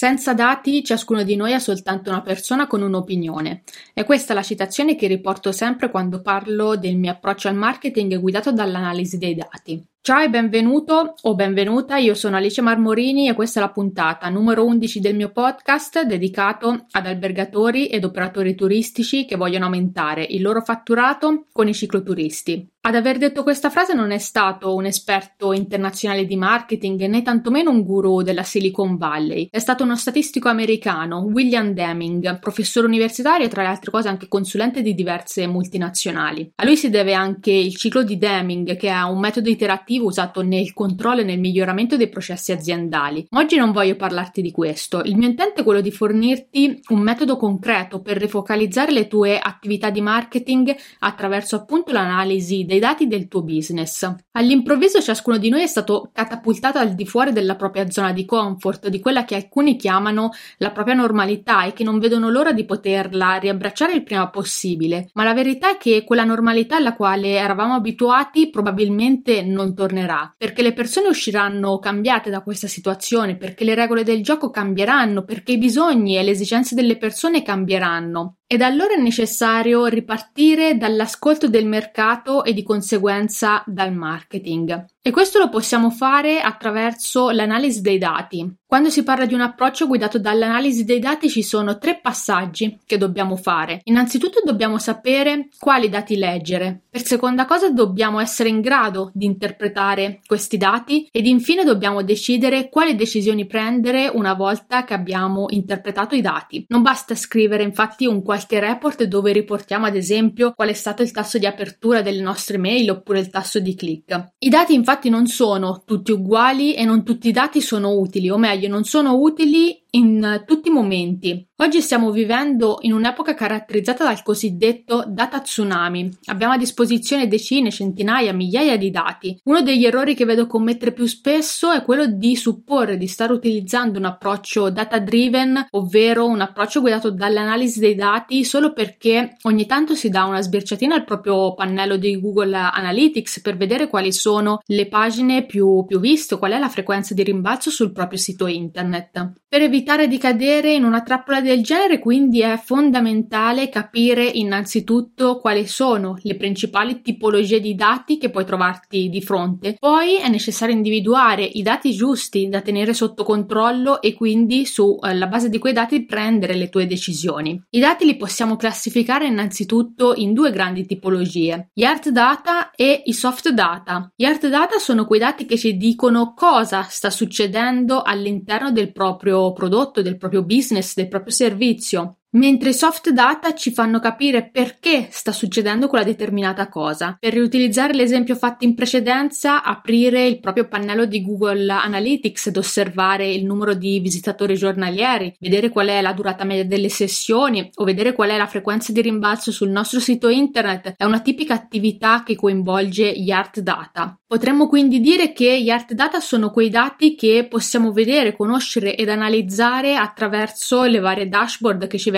Senza dati ciascuno di noi è soltanto una persona con un'opinione. È questa la citazione che riporto sempre quando parlo del mio approccio al marketing guidato dall'analisi dei dati. Ciao e benvenuto o benvenuta, io sono Alice Marmorini e questa è la puntata numero 11 del mio podcast dedicato ad albergatori ed operatori turistici che vogliono aumentare il loro fatturato con i cicloturisti. Ad aver detto questa frase non è stato un esperto internazionale di marketing né tantomeno un guru della Silicon Valley, è stato uno statistico americano, William Deming, professore universitario e tra le altre cose anche consulente di diverse multinazionali. A lui si deve anche il ciclo di Deming, che è un metodo iterativo usato nel controllo e nel miglioramento dei processi aziendali. Oggi non voglio parlarti di questo, il mio intento è quello di fornirti un metodo concreto per rifocalizzare le tue attività di marketing attraverso appunto l'analisi dei dati del tuo business. All'improvviso ciascuno di noi è stato catapultato al di fuori della propria zona di comfort, di quella che alcuni chiamano la propria normalità e che non vedono l'ora di poterla riabbracciare il prima possibile. Ma la verità è che quella normalità alla quale eravamo abituati probabilmente non tornerà, perché le persone usciranno cambiate da questa situazione, perché le regole del gioco cambieranno, perché i bisogni e le esigenze delle persone cambieranno. Ed allora è necessario ripartire dall'ascolto del mercato e di conseguenza dal marketing. E questo lo possiamo fare attraverso l'analisi dei dati. Quando si parla di un approccio guidato dall'analisi dei dati ci sono tre passaggi che dobbiamo fare. Innanzitutto dobbiamo sapere quali dati leggere. Per seconda cosa dobbiamo essere in grado di interpretare questi dati ed infine dobbiamo decidere quali decisioni prendere una volta che abbiamo interpretato i dati. Non basta scrivere infatti un qualche report dove riportiamo ad esempio qual è stato il tasso di apertura delle nostre mail oppure il tasso di click. I dati infatti non sono tutti uguali e non tutti i dati sono utili, o meglio, non sono utili in tutti i momenti. Oggi stiamo vivendo in un'epoca caratterizzata dal cosiddetto data tsunami. Abbiamo a disposizione decine, centinaia, migliaia di dati. Uno degli errori che vedo commettere più spesso è quello di supporre di stare utilizzando un approccio data driven, ovvero un approccio guidato dall'analisi dei dati solo perché ogni tanto si dà una sbirciatina al proprio pannello di Google Analytics per vedere quali sono le pagine più, più viste, qual è la frequenza di rimbalzo sul proprio sito internet. Per evitare di cadere in una trappola del genere, quindi, è fondamentale capire innanzitutto quali sono le principali tipologie di dati che puoi trovarti di fronte. Poi è necessario individuare i dati giusti da tenere sotto controllo e quindi sulla eh, base di quei dati prendere le tue decisioni. I dati li possiamo classificare innanzitutto in due grandi tipologie, gli hard data e i soft data. Gli hard data sono quei dati che ci dicono cosa sta succedendo all'interno del proprio prodotto, del proprio business, del proprio servizio. Mentre i soft data ci fanno capire perché sta succedendo quella determinata cosa. Per riutilizzare l'esempio fatto in precedenza, aprire il proprio pannello di Google Analytics ed osservare il numero di visitatori giornalieri, vedere qual è la durata media delle sessioni o vedere qual è la frequenza di rimbalzo sul nostro sito internet è una tipica attività che coinvolge gli art data. Potremmo quindi dire che gli art data sono quei dati che possiamo vedere, conoscere ed analizzare attraverso le varie dashboard che ci vengono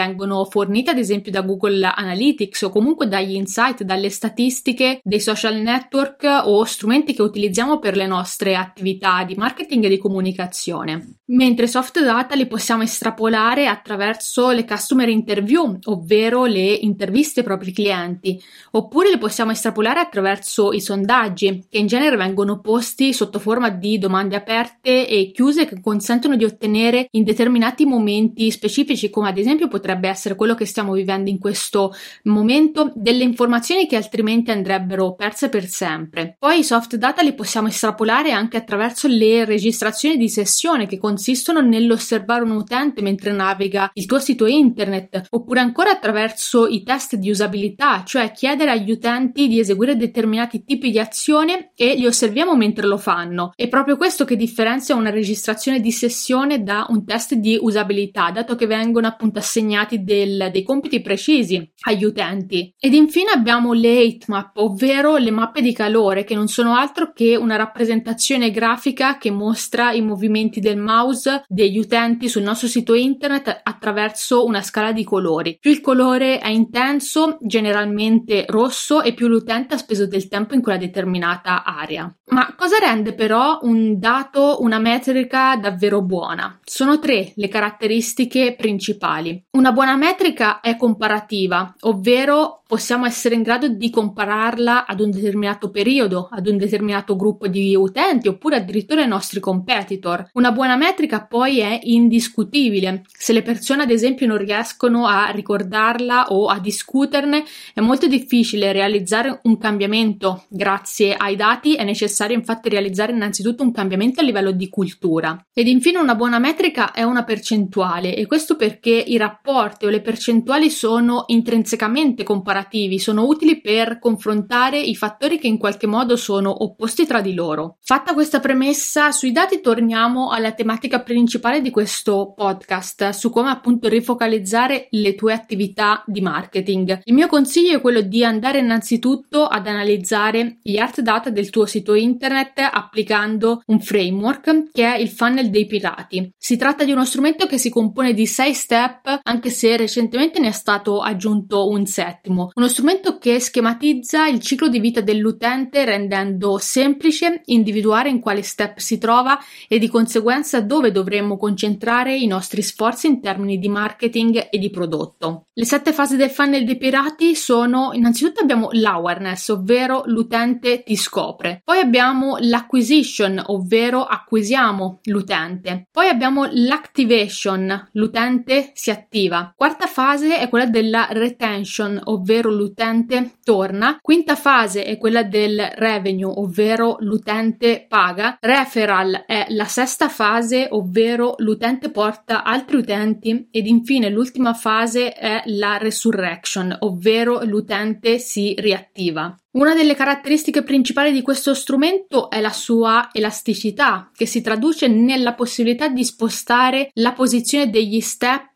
fornite ad esempio da Google Analytics o comunque dagli insight, dalle statistiche dei social network o strumenti che utilizziamo per le nostre attività di marketing e di comunicazione. Mentre soft data li possiamo estrapolare attraverso le customer interview, ovvero le interviste ai propri clienti, oppure li possiamo estrapolare attraverso i sondaggi, che in genere vengono posti sotto forma di domande aperte e chiuse che consentono di ottenere in determinati momenti specifici, come ad esempio potrebbe potrebbe essere quello che stiamo vivendo in questo momento, delle informazioni che altrimenti andrebbero perse per sempre. Poi i soft data li possiamo estrapolare anche attraverso le registrazioni di sessione che consistono nell'osservare un utente mentre naviga il tuo sito internet, oppure ancora attraverso i test di usabilità, cioè chiedere agli utenti di eseguire determinati tipi di azione e li osserviamo mentre lo fanno. È proprio questo che differenzia una registrazione di sessione da un test di usabilità, dato che vengono appunto assegnati assegnati del, dei compiti precisi agli utenti. Ed infine abbiamo le heatmap, ovvero le mappe di calore, che non sono altro che una rappresentazione grafica che mostra i movimenti del mouse degli utenti sul nostro sito internet attraverso una scala di colori. Più il colore è intenso, generalmente rosso, e più l'utente ha speso del tempo in quella determinata area. Ma cosa rende però un dato una metrica davvero buona? Sono tre le caratteristiche principali. Una buona metrica è comparativa, ovvero possiamo essere in grado di compararla ad un determinato periodo, ad un determinato gruppo di utenti oppure addirittura ai nostri competitor. Una buona metrica poi è indiscutibile. Se le persone ad esempio non riescono a ricordarla o a discuterne, è molto difficile realizzare un cambiamento. Grazie ai dati è necessario infatti realizzare innanzitutto un cambiamento a livello di cultura. Ed infine una buona metrica è una percentuale e questo perché i rapporti o le percentuali sono intrinsecamente comparabili comparativi sono utili per confrontare i fattori che in qualche modo sono opposti tra di loro. Fatta questa premessa, sui dati torniamo alla tematica principale di questo podcast, su come appunto rifocalizzare le tue attività di marketing. Il mio consiglio è quello di andare innanzitutto ad analizzare gli art data del tuo sito internet applicando un framework che è il funnel dei pirati. Si tratta di uno strumento che si compone di 6 step, anche se recentemente ne è stato aggiunto un settimo uno strumento che schematizza il ciclo di vita dell'utente rendendo semplice individuare in quale step si trova e di conseguenza dove dovremmo concentrare i nostri sforzi in termini di marketing e di prodotto. Le sette fasi del funnel dei pirati sono innanzitutto abbiamo l'awareness, ovvero l'utente ti scopre. Poi abbiamo l'acquisition, ovvero acquisiamo l'utente. Poi abbiamo l'activation, l'utente si attiva. Quarta fase è quella della retention, ovvero ovvero l'utente torna. Quinta fase è quella del revenue, ovvero l'utente paga. Referral è la sesta fase, ovvero l'utente porta altri utenti ed infine l'ultima fase è la resurrection, ovvero l'utente si riattiva. Una delle caratteristiche principali di questo strumento è la sua elasticità, che si traduce nella possibilità di spostare la posizione degli step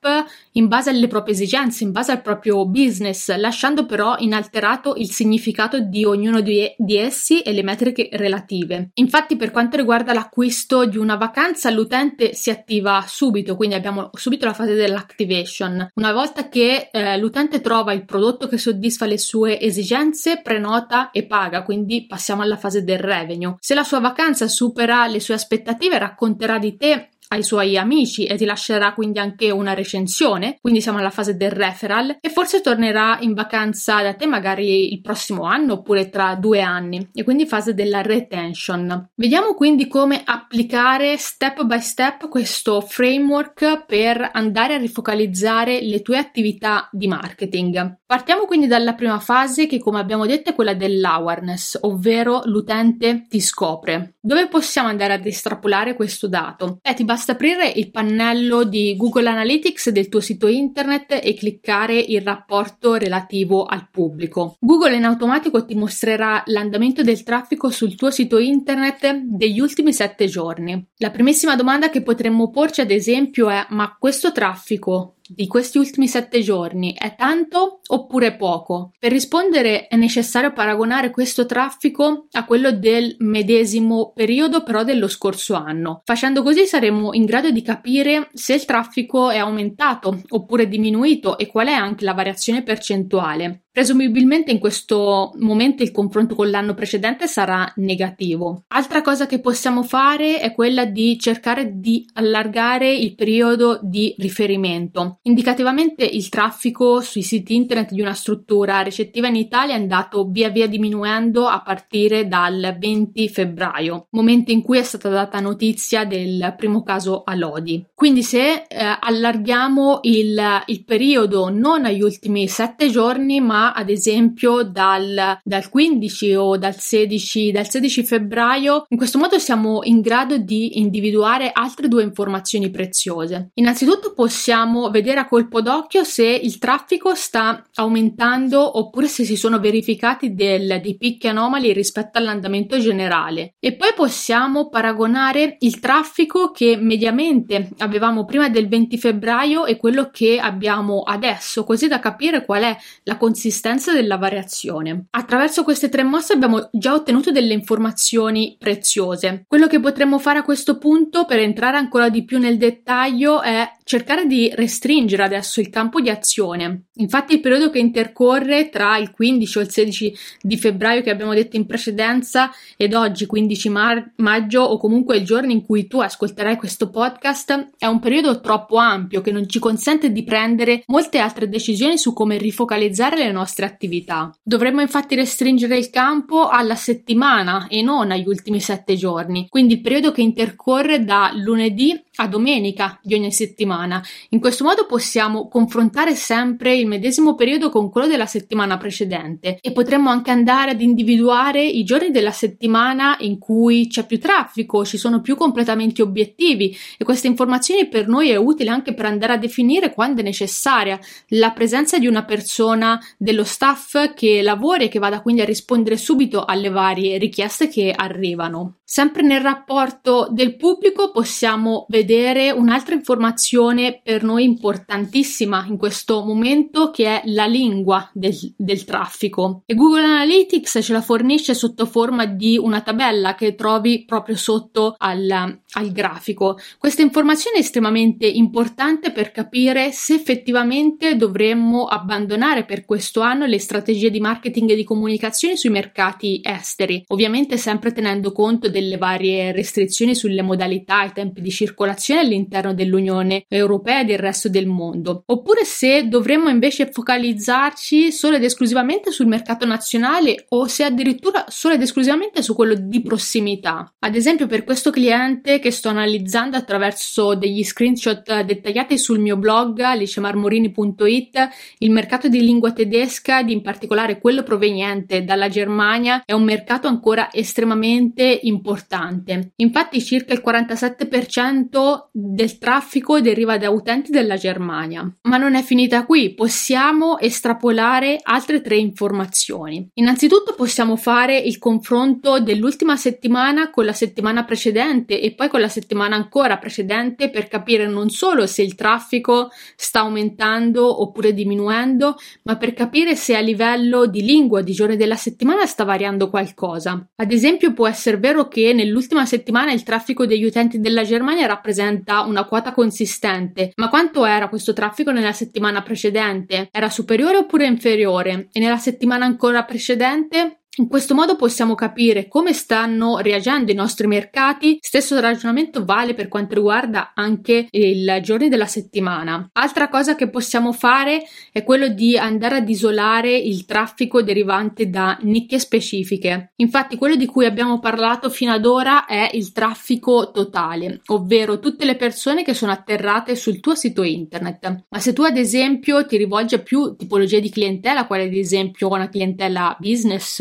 in base alle proprie esigenze, in base al proprio business, lasciando però inalterato il significato di ognuno di, di essi e le metriche relative. Infatti, per quanto riguarda l'acquisto di una vacanza, l'utente si attiva subito, quindi abbiamo subito la fase dell'activation. Una volta che eh, l'utente trova il prodotto che soddisfa le sue esigenze, prenota e paga, quindi passiamo alla fase del revenue. Se la sua vacanza supera le sue aspettative, racconterà di te ai suoi amici e ti lascerà quindi anche una recensione, quindi siamo alla fase del referral e forse tornerà in vacanza da te magari il prossimo anno oppure tra due anni e quindi fase della retention. Vediamo quindi come applicare step by step questo framework per andare a rifocalizzare le tue attività di marketing. Partiamo quindi dalla prima fase che come abbiamo detto è quella dell'awareness, ovvero l'utente ti scopre. Dove possiamo andare ad estrapolare questo dato? Eh, ti basta aprire il pannello di Google Analytics del tuo sito internet e cliccare il rapporto relativo al pubblico. Google in automatico ti mostrerà l'andamento del traffico sul tuo sito internet degli ultimi sette giorni. La primissima domanda che potremmo porci ad esempio è ma questo traffico di questi ultimi sette giorni è tanto oppure poco? Per rispondere è necessario paragonare questo traffico a quello del medesimo periodo però dello scorso anno. Facendo così saremo in grado di capire se il traffico è aumentato oppure diminuito e qual è anche la variazione percentuale. Presumibilmente in questo momento il confronto con l'anno precedente sarà negativo. Altra cosa che possiamo fare è quella di cercare di allargare il periodo di riferimento. Indicativamente il traffico sui siti internet di una struttura ricettiva in Italia è andato via via diminuendo a partire dal 20 febbraio, momento in cui è stata data notizia del primo caso a Lodi. Quindi se eh, allarghiamo il, il periodo non agli ultimi sette giorni ma ad esempio dal, dal 15 o dal 16, dal 16 febbraio. In questo modo siamo in grado di individuare altre due informazioni preziose. Innanzitutto possiamo vedere a colpo d'occhio se il traffico sta aumentando oppure se si sono verificati del, dei picchi anomali rispetto all'andamento generale. E poi possiamo paragonare il traffico che mediamente avevamo prima del 20 febbraio e quello che abbiamo adesso, così da capire qual è la consistenza della variazione. Attraverso queste tre mosse abbiamo già ottenuto delle informazioni preziose. Quello che potremmo fare a questo punto per entrare ancora di più nel dettaglio è cercare di restringere adesso il campo di azione. Infatti il periodo che intercorre tra il 15 o il 16 di febbraio che abbiamo detto in precedenza ed oggi 15 mar- maggio o comunque il giorno in cui tu ascolterai questo podcast è un periodo troppo ampio che non ci consente di prendere molte altre decisioni su come rifocalizzare le nostre attività. Dovremmo infatti restringere il campo alla settimana e non agli ultimi sette giorni, quindi il periodo che intercorre da lunedì a domenica di ogni settimana. In questo modo possiamo confrontare sempre il medesimo periodo con quello della settimana precedente e potremmo anche andare ad individuare i giorni della settimana in cui c'è più traffico, ci sono più completamenti obiettivi e queste informazioni per noi è utile anche per andare a definire quando è necessaria la presenza di una persona dello staff che lavori e che vada quindi a rispondere subito alle varie richieste che arrivano. Sempre nel rapporto del pubblico possiamo vedere un'altra informazione per noi importantissima in questo momento che è la lingua del, del traffico e Google Analytics ce la fornisce sotto forma di una tabella che trovi proprio sotto al, al grafico. Questa informazione è estremamente importante per capire se effettivamente dovremmo abbandonare per questo anno le strategie di marketing e di comunicazione sui mercati esteri, ovviamente sempre tenendo conto delle varie restrizioni sulle modalità e tempi di circolazione all'interno dell'Unione Europea e del resto del mondo, oppure se dovremmo invece focalizzarci solo ed esclusivamente sul mercato nazionale o se addirittura solo ed esclusivamente su quello di prossimità. Ad esempio per questo cliente che sto analizzando attraverso degli screenshot dettagliati sul mio blog licemarmorini.it, il mercato di lingua tedesca, in particolare quello proveniente dalla Germania, è un mercato ancora estremamente importante importante. Infatti circa il 47% del traffico deriva da utenti della Germania. Ma non è finita qui, possiamo estrapolare altre tre informazioni. Innanzitutto possiamo fare il confronto dell'ultima settimana con la settimana precedente e poi con la settimana ancora precedente per capire non solo se il traffico sta aumentando oppure diminuendo, ma per capire se a livello di lingua di giorni della settimana sta variando qualcosa. Ad esempio può essere vero che nell'ultima settimana il traffico degli utenti della Germania rappresenta una quota consistente, ma quanto era questo traffico nella settimana precedente? Era superiore oppure inferiore? E nella settimana ancora precedente? In questo modo possiamo capire come stanno reagendo i nostri mercati. Stesso ragionamento vale per quanto riguarda anche i giorni della settimana. Altra cosa che possiamo fare è quello di andare ad isolare il traffico derivante da nicchie specifiche. Infatti, quello di cui abbiamo parlato fino ad ora è il traffico totale, ovvero tutte le persone che sono atterrate sul tuo sito internet. Ma se tu, ad esempio, ti rivolgi a più tipologie di clientela, quale ad esempio una clientela business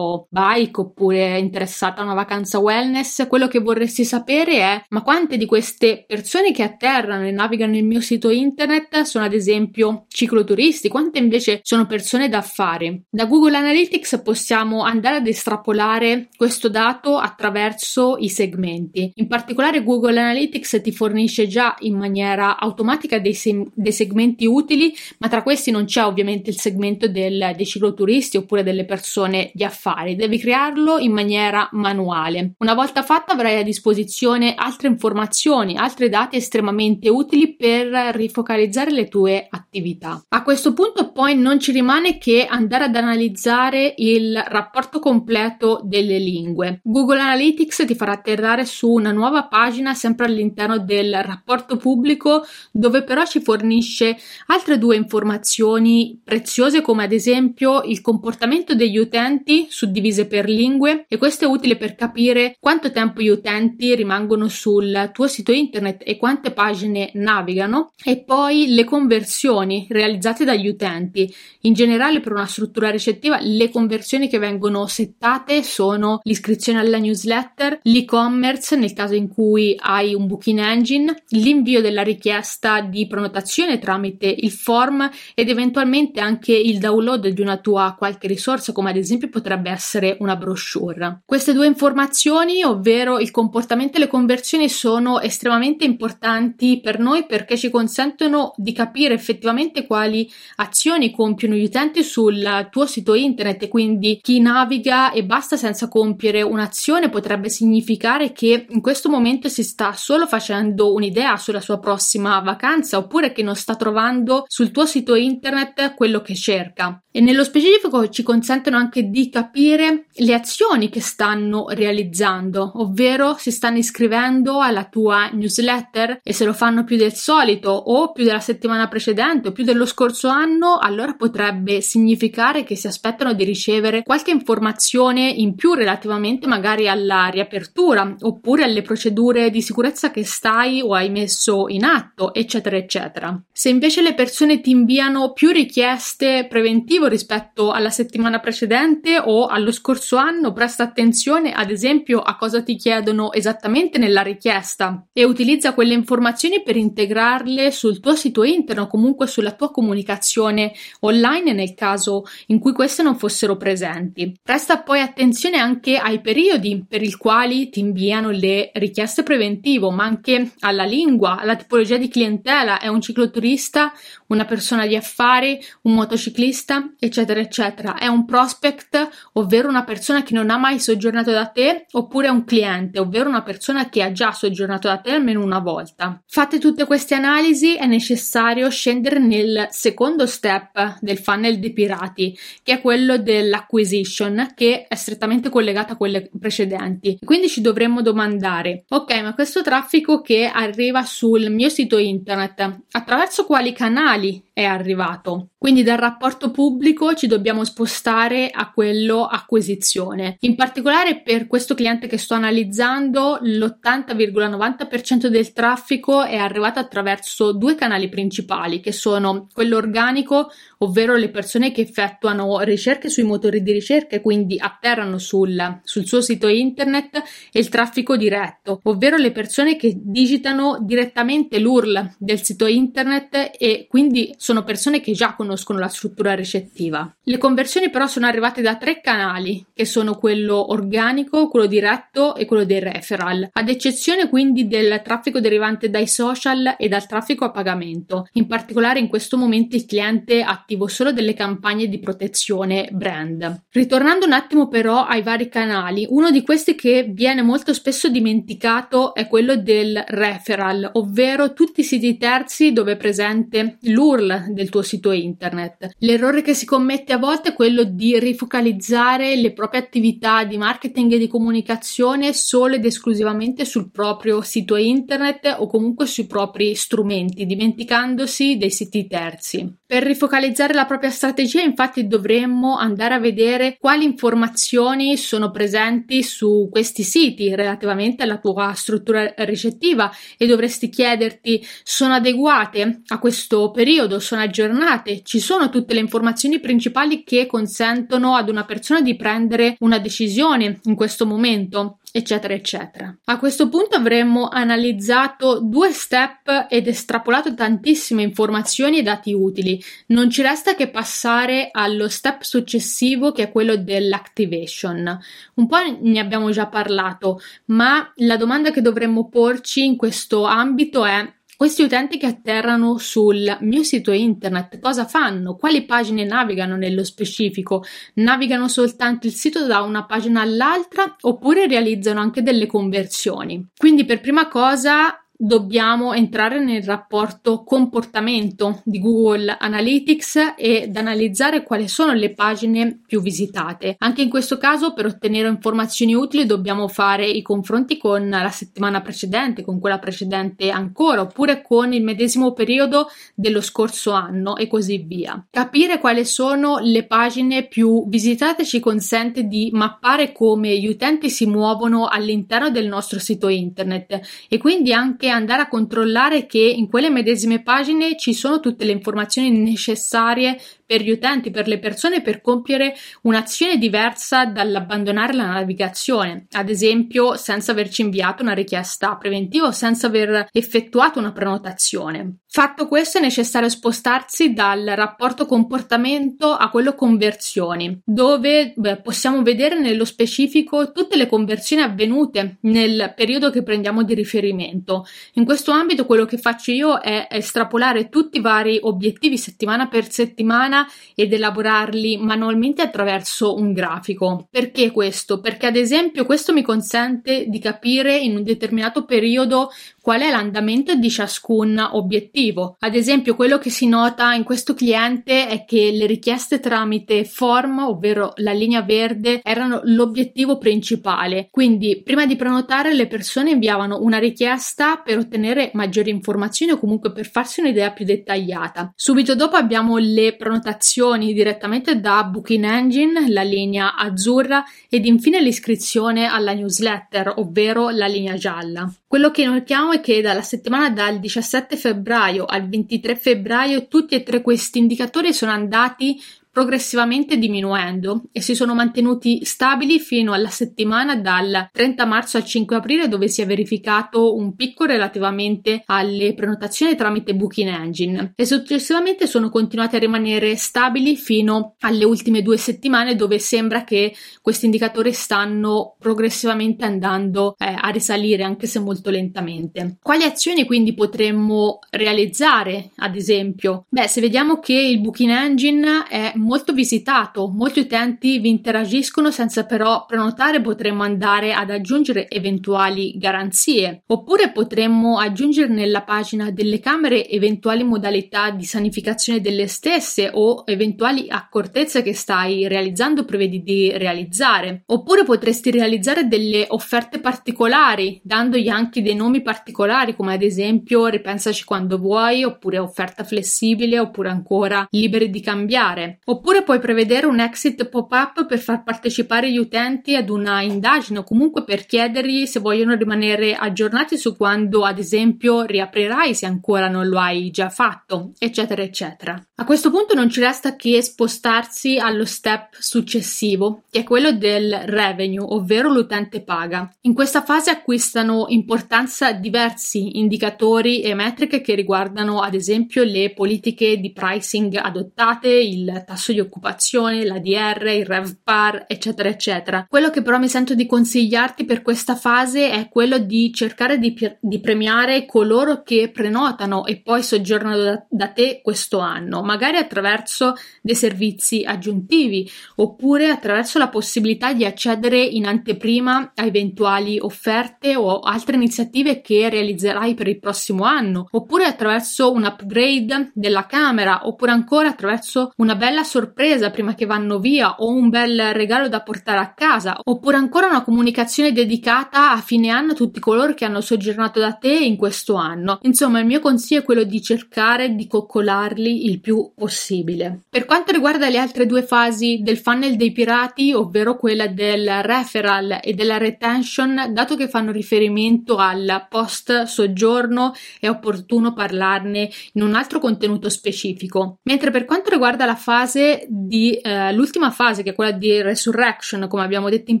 bike oppure interessata a una vacanza wellness, quello che vorresti sapere è ma quante di queste persone che atterrano e navigano nel mio sito internet sono ad esempio cicloturisti, quante invece sono persone d'affari. Da Google Analytics possiamo andare ad estrapolare questo dato attraverso i segmenti. In particolare Google Analytics ti fornisce già in maniera automatica dei, se- dei segmenti utili, ma tra questi non c'è ovviamente il segmento del, dei cicloturisti oppure delle persone di affari fare, devi crearlo in maniera manuale. Una volta fatto avrai a disposizione altre informazioni, altri dati estremamente utili per rifocalizzare le tue attività. A questo punto poi non ci rimane che andare ad analizzare il rapporto completo delle lingue. Google Analytics ti farà atterrare su una nuova pagina sempre all'interno del rapporto pubblico dove però ci fornisce altre due informazioni preziose come ad esempio il comportamento degli utenti suddivise per lingue e questo è utile per capire quanto tempo gli utenti rimangono sul tuo sito internet e quante pagine navigano e poi le conversioni realizzate dagli utenti. In generale per una struttura ricettiva le conversioni che vengono settate sono l'iscrizione alla newsletter, l'e-commerce nel caso in cui hai un booking engine, l'invio della richiesta di prenotazione tramite il form ed eventualmente anche il download di una tua qualche risorsa come ad esempio potrebbe essere una brochure. Queste due informazioni, ovvero il comportamento e le conversioni sono estremamente importanti per noi perché ci consentono di capire effettivamente quali azioni compiono gli utenti sul tuo sito internet e quindi chi naviga e basta senza compiere un'azione potrebbe significare che in questo momento si sta solo facendo un'idea sulla sua prossima vacanza oppure che non sta trovando sul tuo sito internet quello che cerca e nello specifico ci consentono anche di capire le azioni che stanno realizzando, ovvero si stanno iscrivendo alla tua newsletter e se lo fanno più del solito o più della settimana precedente o più dello scorso anno, allora potrebbe significare che si aspettano di ricevere qualche informazione in più relativamente magari alla riapertura oppure alle procedure di sicurezza che stai o hai messo in atto, eccetera, eccetera. Se invece le persone ti inviano più richieste preventive positivo rispetto alla settimana precedente o allo scorso anno, presta attenzione ad esempio a cosa ti chiedono esattamente nella richiesta e utilizza quelle informazioni per integrarle sul tuo sito interno o comunque sulla tua comunicazione online nel caso in cui queste non fossero presenti. Presta poi attenzione anche ai periodi per i quali ti inviano le richieste preventivo, ma anche alla lingua, alla tipologia di clientela, è un cicloturista, una persona di affari, un motociclista, eccetera, eccetera. È un prospect, ovvero una persona che non ha mai soggiornato da te, oppure un cliente, ovvero una persona che ha già soggiornato da te almeno una volta. Fatte tutte queste analisi, è necessario scendere nel secondo step del funnel dei pirati, che è quello dell'acquisition, che è strettamente collegato a quelle precedenti. Quindi ci dovremmo domandare: ok, ma questo traffico che arriva sul mio sito internet, attraverso quali canali è arrivato? Quindi dal rapporto pubblico ci dobbiamo spostare a quello acquisizione. In particolare per questo cliente che sto analizzando, l'80,90% del traffico è arrivato attraverso due canali principali, che sono quello organico, ovvero le persone che effettuano ricerche sui motori di ricerca e quindi atterrano sul, sul suo sito internet, e il traffico diretto, ovvero le persone che digitano direttamente l'URL del sito internet e quindi sono persone che già conoscono la struttura ricettiva. Le conversioni però sono arrivate da tre canali, che sono quello organico, quello diretto e quello dei referral, ad eccezione quindi del traffico derivante dai social e dal traffico a pagamento. In particolare in questo momento il cliente attivo solo delle campagne di protezione brand. Ritornando un attimo però ai vari canali, uno di questi che viene molto spesso dimenticato è quello del referral, ovvero tutti i siti terzi dove è presente l'URL del tuo sito internet. L'errore che si commette a volte è quello di rifocalizzare le proprie attività di marketing e di comunicazione solo ed esclusivamente sul proprio sito internet o comunque sui propri strumenti, dimenticandosi dei siti terzi. Per rifocalizzare la propria strategia, infatti, dovremmo andare a vedere quali informazioni sono presenti su questi siti relativamente alla tua struttura ricettiva e dovresti chiederti sono adeguate a questo periodo, sono aggiornate, ci sono tutte le informazioni principali che consentono ad una persona di prendere una decisione in questo momento eccetera eccetera. A questo punto avremmo analizzato due step ed estrapolato tantissime informazioni e dati utili. Non ci resta che passare allo step successivo che è quello dell'activation. Un po' ne abbiamo già parlato, ma la domanda che dovremmo porci in questo ambito è questi utenti che atterrano sul mio sito internet cosa fanno? Quali pagine navigano nello specifico? Navigano soltanto il sito da una pagina all'altra oppure realizzano anche delle conversioni? Quindi per prima cosa dobbiamo entrare nel rapporto comportamento di Google Analytics ed analizzare quali sono le pagine più visitate. Anche in questo caso, per ottenere informazioni utili, dobbiamo fare i confronti con la settimana precedente, con quella precedente ancora, oppure con il medesimo periodo dello scorso anno e così via. Capire quali sono le pagine più visitate ci consente di mappare come gli utenti si muovono all'interno del nostro sito internet e quindi anche andare a controllare che in quelle medesime pagine ci sono tutte le informazioni necessarie per gli utenti, per le persone, per compiere un'azione diversa dall'abbandonare la navigazione, ad esempio senza averci inviato una richiesta preventiva o senza aver effettuato una prenotazione. Fatto questo è necessario spostarsi dal rapporto comportamento a quello conversioni, dove beh, possiamo vedere nello specifico tutte le conversioni avvenute nel periodo che prendiamo di riferimento. In questo ambito quello che faccio io è estrapolare tutti i vari obiettivi settimana per settimana ed elaborarli manualmente attraverso un grafico. Perché questo? Perché ad esempio questo mi consente di capire in un determinato periodo qual è l'andamento di ciascun obiettivo. Ad esempio, quello che si nota in questo cliente è che le richieste tramite form, ovvero la linea verde, erano l'obiettivo principale. Quindi, prima di prenotare, le persone inviavano una richiesta per ottenere maggiori informazioni o comunque per farsi un'idea più dettagliata. Subito dopo abbiamo le prenotazioni direttamente da Booking Engine, la linea azzurra, ed infine l'iscrizione alla newsletter, ovvero la linea gialla. Quello che notiamo è che dalla settimana dal 17 febbraio al 23 febbraio tutti e tre questi indicatori sono andati progressivamente diminuendo e si sono mantenuti stabili fino alla settimana dal 30 marzo al 5 aprile dove si è verificato un picco relativamente alle prenotazioni tramite Booking Engine e successivamente sono continuati a rimanere stabili fino alle ultime due settimane dove sembra che questi indicatori stanno progressivamente andando eh, a risalire anche se molto lentamente. Quali azioni quindi potremmo realizzare ad esempio? Beh se vediamo che il Booking Engine è molto visitato, molti utenti vi interagiscono senza però prenotare, potremmo andare ad aggiungere eventuali garanzie, oppure potremmo aggiungere nella pagina delle camere eventuali modalità di sanificazione delle stesse o eventuali accortezze che stai realizzando o prevedi di realizzare, oppure potresti realizzare delle offerte particolari, dandogli anche dei nomi particolari come ad esempio ripensaci quando vuoi, oppure offerta flessibile, oppure ancora liberi di cambiare. Oppure puoi prevedere un exit pop-up per far partecipare gli utenti ad una indagine o comunque per chiedergli se vogliono rimanere aggiornati su quando, ad esempio, riaprirai se ancora non lo hai già fatto, eccetera, eccetera. A questo punto non ci resta che spostarsi allo step successivo, che è quello del revenue, ovvero l'utente paga. In questa fase acquistano importanza diversi indicatori e metriche che riguardano, ad esempio, le politiche di pricing adottate, il tasso tasso di occupazione, l'ADR, il RevPAR, eccetera, eccetera. Quello che però mi sento di consigliarti per questa fase è quello di cercare di, di premiare coloro che prenotano e poi soggiornano da, da te questo anno, magari attraverso dei servizi aggiuntivi oppure attraverso la possibilità di accedere in anteprima a eventuali offerte o altre iniziative che realizzerai per il prossimo anno, oppure attraverso un upgrade della camera, oppure ancora attraverso una bella sorpresa prima che vanno via o un bel regalo da portare a casa, oppure ancora una comunicazione dedicata a fine anno a tutti coloro che hanno soggiornato da te in questo anno. Insomma, il mio consiglio è quello di cercare di coccolarli il più possibile. Per quanto riguarda le altre due fasi del funnel dei pirati, ovvero quella del referral e della retention, dato che fanno riferimento al post soggiorno, è opportuno parlarne in un altro contenuto specifico. Mentre per quanto riguarda la fase fase di eh, l'ultima fase che è quella di resurrection come abbiamo detto in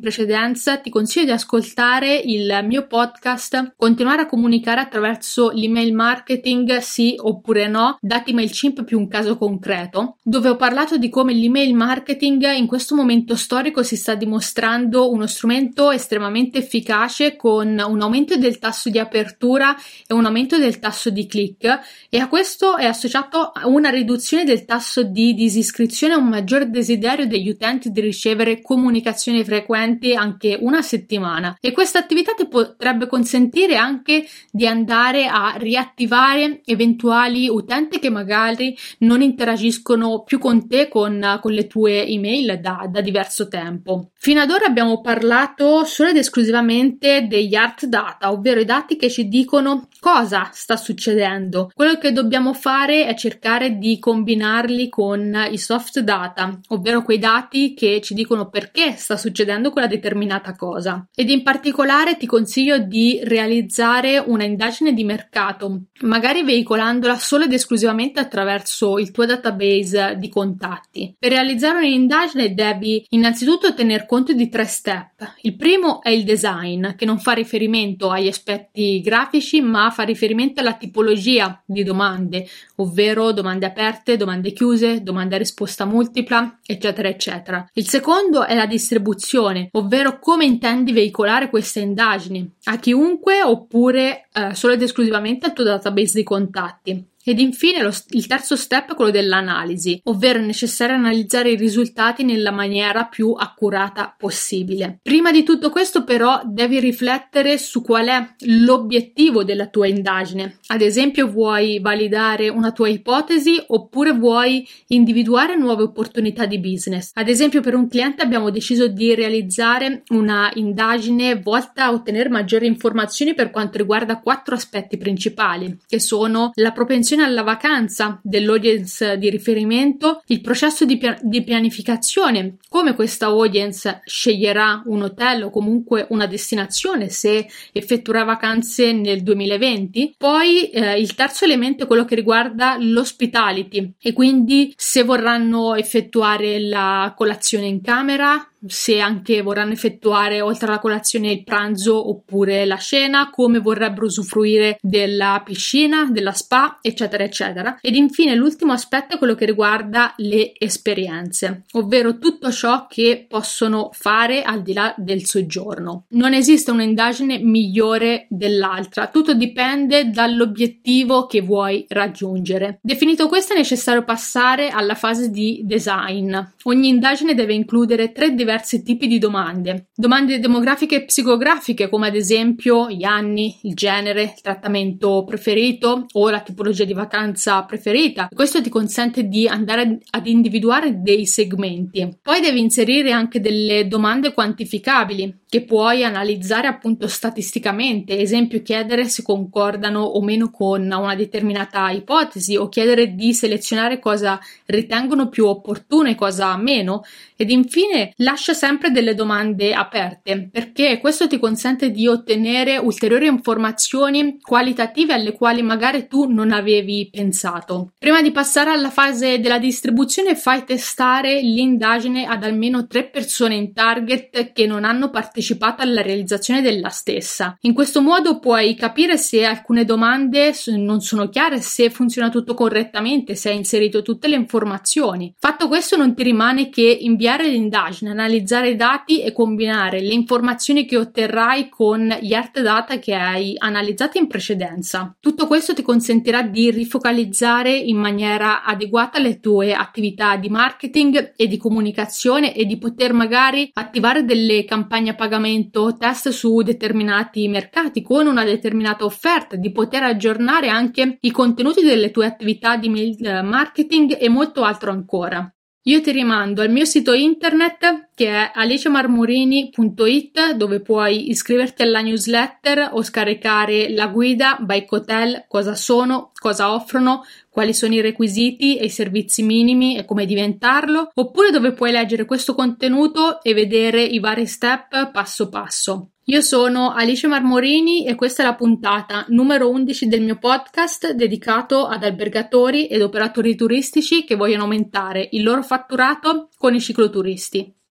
precedenza ti consiglio di ascoltare il mio podcast continuare a comunicare attraverso l'email marketing sì oppure no dati MailChimp più un caso concreto dove ho parlato di come l'email marketing in questo momento storico si sta dimostrando uno strumento estremamente efficace con un aumento del tasso di apertura e un aumento del tasso di click e a questo è associato una riduzione del tasso di disiscrizione descrizione un maggior desiderio degli utenti di ricevere comunicazioni frequenti anche una settimana e questa attività ti potrebbe consentire anche di andare a riattivare eventuali utenti che magari non interagiscono più con te con, con le tue email da, da diverso tempo. Fino ad ora abbiamo parlato solo ed esclusivamente degli art data, ovvero i dati che ci dicono cosa sta succedendo. Quello che dobbiamo fare è cercare di combinarli con i software soft data, ovvero quei dati che ci dicono perché sta succedendo quella determinata cosa. Ed in particolare ti consiglio di realizzare una indagine di mercato, magari veicolandola solo ed esclusivamente attraverso il tuo database di contatti. Per realizzare un'indagine devi innanzitutto tener conto di tre step. Il primo è il design, che non fa riferimento agli aspetti grafici, ma fa riferimento alla tipologia di domande, ovvero domande aperte, domande chiuse, domande a risposta multipla, eccetera, eccetera. Il secondo è la distribuzione, ovvero come intendi veicolare queste indagini a chiunque oppure eh, solo ed esclusivamente al tuo database di contatti. Ed infine lo, il terzo step è quello dell'analisi, ovvero è necessario analizzare i risultati nella maniera più accurata possibile. Prima di tutto questo però devi riflettere su qual è l'obiettivo della tua indagine. Ad esempio vuoi validare una tua ipotesi oppure vuoi individuare nuove opportunità di business. Ad esempio per un cliente abbiamo deciso di realizzare una indagine volta a ottenere maggiori informazioni per quanto riguarda quattro aspetti principali, che sono la propensione attenzione alla vacanza dell'audience di riferimento, il processo di, pia- di pianificazione, come questa audience sceglierà un hotel o comunque una destinazione se effettuerà vacanze nel 2020. Poi eh, il terzo elemento è quello che riguarda l'hospitality e quindi se vorranno effettuare la colazione in camera, se anche vorranno effettuare oltre alla colazione il pranzo oppure la cena, come vorrebbero usufruire della piscina, della spa, eccetera, eccetera. Ed infine l'ultimo aspetto è quello che riguarda le esperienze, ovvero tutto ciò che possono fare al di là del soggiorno. Non esiste un'indagine migliore dell'altra, tutto dipende dall'obiettivo che vuoi raggiungere. Definito questo è necessario passare alla fase di design. Ogni indagine deve includere tre diversi diversi tipi di domande. Domande demografiche e psicografiche, come ad esempio gli anni, il genere, il trattamento preferito o la tipologia di vacanza preferita. Questo ti consente di andare ad individuare dei segmenti. Poi devi inserire anche delle domande quantificabili che puoi analizzare appunto statisticamente, esempio chiedere se concordano o meno con una determinata ipotesi o chiedere di selezionare cosa ritengono più opportuno e cosa meno ed infine lascia sempre delle domande aperte perché questo ti consente di ottenere ulteriori informazioni qualitative alle quali magari tu non avevi pensato. Prima di passare alla fase della distribuzione fai testare l'indagine ad almeno tre persone in target che non hanno partecipato alla realizzazione della stessa. In questo modo puoi capire se alcune domande non sono chiare, se funziona tutto correttamente, se hai inserito tutte le informazioni. Fatto questo non ti rimane che inviare l'indagine, analizzare i dati e combinare le informazioni che otterrai con gli art data che hai analizzato in precedenza. Tutto questo ti consentirà di rifocalizzare in maniera adeguata le tue attività di marketing e di comunicazione e di poter magari attivare delle campagne a pagamento test su determinati mercati con una determinata offerta, di poter aggiornare anche i contenuti delle tue attività di mail marketing e molto altro ancora. Io ti rimando al mio sito internet che è alicemarmorini.it dove puoi iscriverti alla newsletter o scaricare la guida Bike Hotel, cosa sono, cosa offrono, quali sono i requisiti e i servizi minimi e come diventarlo, oppure dove puoi leggere questo contenuto e vedere i vari step passo passo. Io sono Alice Marmorini e questa è la puntata numero 11 del mio podcast dedicato ad albergatori ed operatori turistici che vogliono aumentare il loro fatturato con i cicloturisti.